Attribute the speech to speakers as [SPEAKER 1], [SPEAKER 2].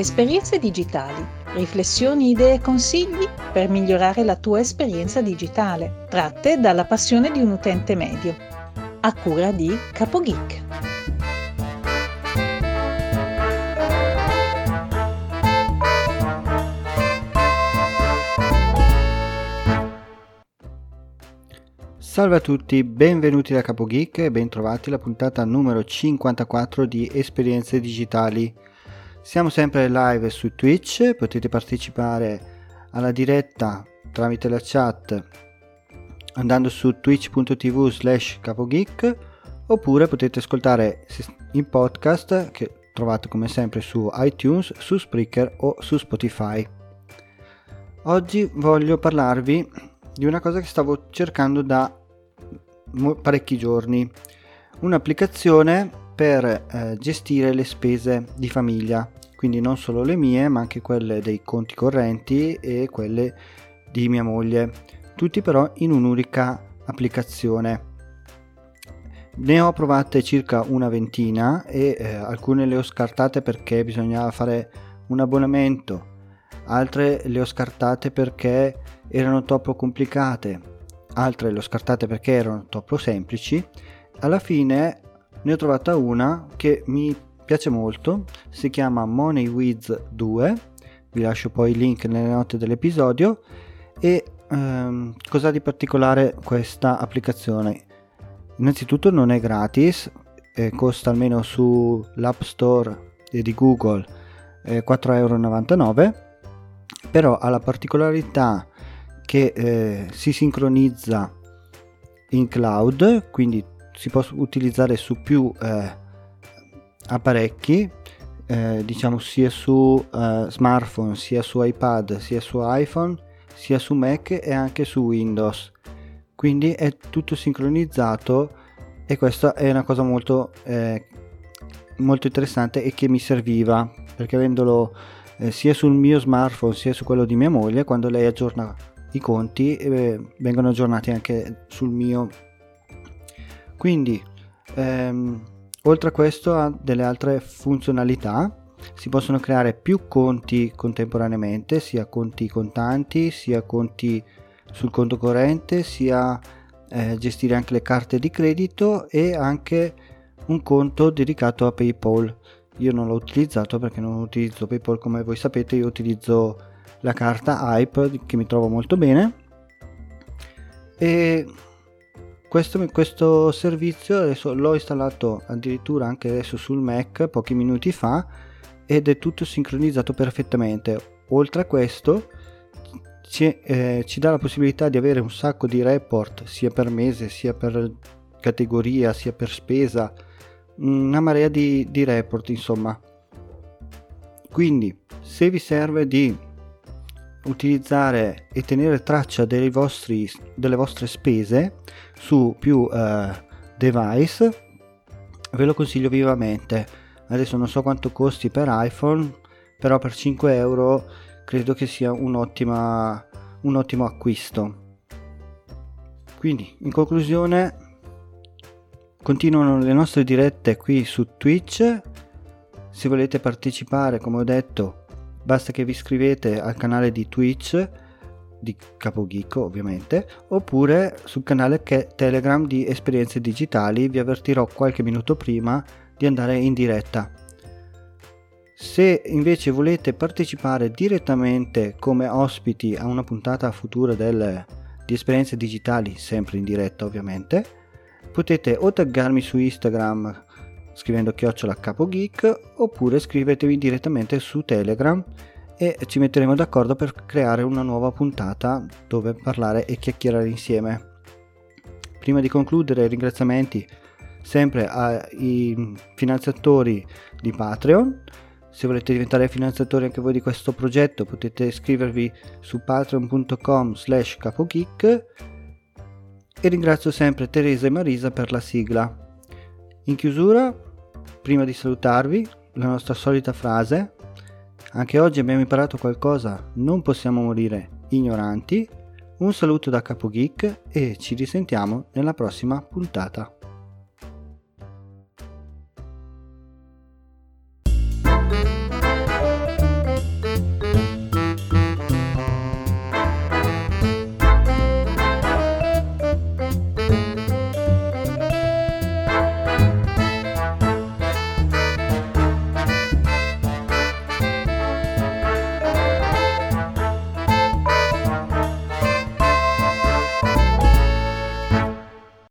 [SPEAKER 1] Esperienze digitali, riflessioni, idee e consigli per migliorare la tua esperienza digitale, tratte dalla passione di un utente medio. A cura di CapoGeek.
[SPEAKER 2] Salve a tutti, benvenuti da CapoGeek e bentrovati alla puntata numero 54 di Esperienze digitali. Siamo sempre live su Twitch, potete partecipare alla diretta tramite la chat andando su twitch.tv slash capogeek oppure potete ascoltare in podcast che trovate come sempre su iTunes, su Spreaker o su Spotify. Oggi voglio parlarvi di una cosa che stavo cercando da parecchi giorni, un'applicazione per eh, gestire le spese di famiglia, quindi non solo le mie ma anche quelle dei conti correnti e quelle di mia moglie, tutti però in un'unica applicazione. Ne ho provate circa una ventina e eh, alcune le ho scartate perché bisognava fare un abbonamento, altre le ho scartate perché erano troppo complicate, altre le ho scartate perché erano troppo semplici. Alla fine ne ho trovata una che mi piace molto, si chiama MoneyWiz 2, vi lascio poi il link nelle note dell'episodio e ehm, cosa di particolare questa applicazione? Innanzitutto non è gratis, eh, costa almeno sull'App Store di Google eh, 4,99€, però ha la particolarità che eh, si sincronizza in cloud, quindi si può utilizzare su più eh, apparecchi, eh, diciamo sia su eh, smartphone, sia su iPad, sia su iPhone, sia su Mac e anche su Windows. Quindi è tutto sincronizzato e questa è una cosa molto, eh, molto interessante e che mi serviva perché avendolo eh, sia sul mio smartphone sia su quello di mia moglie, quando lei aggiorna i conti eh, vengono aggiornati anche sul mio quindi, ehm, oltre a questo ha delle altre funzionalità. Si possono creare più conti contemporaneamente, sia conti contanti, sia conti sul conto corrente, sia eh, gestire anche le carte di credito e anche un conto dedicato a PayPal. Io non l'ho utilizzato perché non utilizzo PayPal come voi sapete, io utilizzo la carta Hype che mi trovo molto bene. E questo, questo servizio adesso l'ho installato addirittura anche adesso sul Mac pochi minuti fa ed è tutto sincronizzato perfettamente. Oltre a questo ci, eh, ci dà la possibilità di avere un sacco di report sia per mese sia per categoria sia per spesa una marea di, di report insomma quindi se vi serve di utilizzare e tenere traccia vostri, delle vostre spese su più uh, device ve lo consiglio vivamente. Adesso non so quanto costi per iPhone però per 5 euro credo che sia un ottimo acquisto. Quindi in conclusione continuano le nostre dirette qui su Twitch. Se volete partecipare come ho detto basta che vi iscrivete al canale di Twitch di Capogeeko ovviamente oppure sul canale Telegram di Esperienze Digitali. Vi avvertirò qualche minuto prima di andare in diretta. Se invece volete partecipare direttamente come ospiti a una puntata futura del, di Esperienze Digitali sempre in diretta ovviamente potete o taggarmi su Instagram scrivendo chiocciola capogeek oppure scrivetevi direttamente su Telegram e ci metteremo d'accordo per creare una nuova puntata dove parlare e chiacchierare insieme. Prima di concludere, ringraziamenti sempre ai finanziatori di Patreon. Se volete diventare finanziatori anche voi di questo progetto potete iscrivervi su patreon.com slash capogeek e ringrazio sempre Teresa e Marisa per la sigla. In chiusura, prima di salutarvi, la nostra solita frase. Anche oggi abbiamo imparato qualcosa, non possiamo morire ignoranti. Un saluto da Capo Geek e ci risentiamo nella prossima puntata.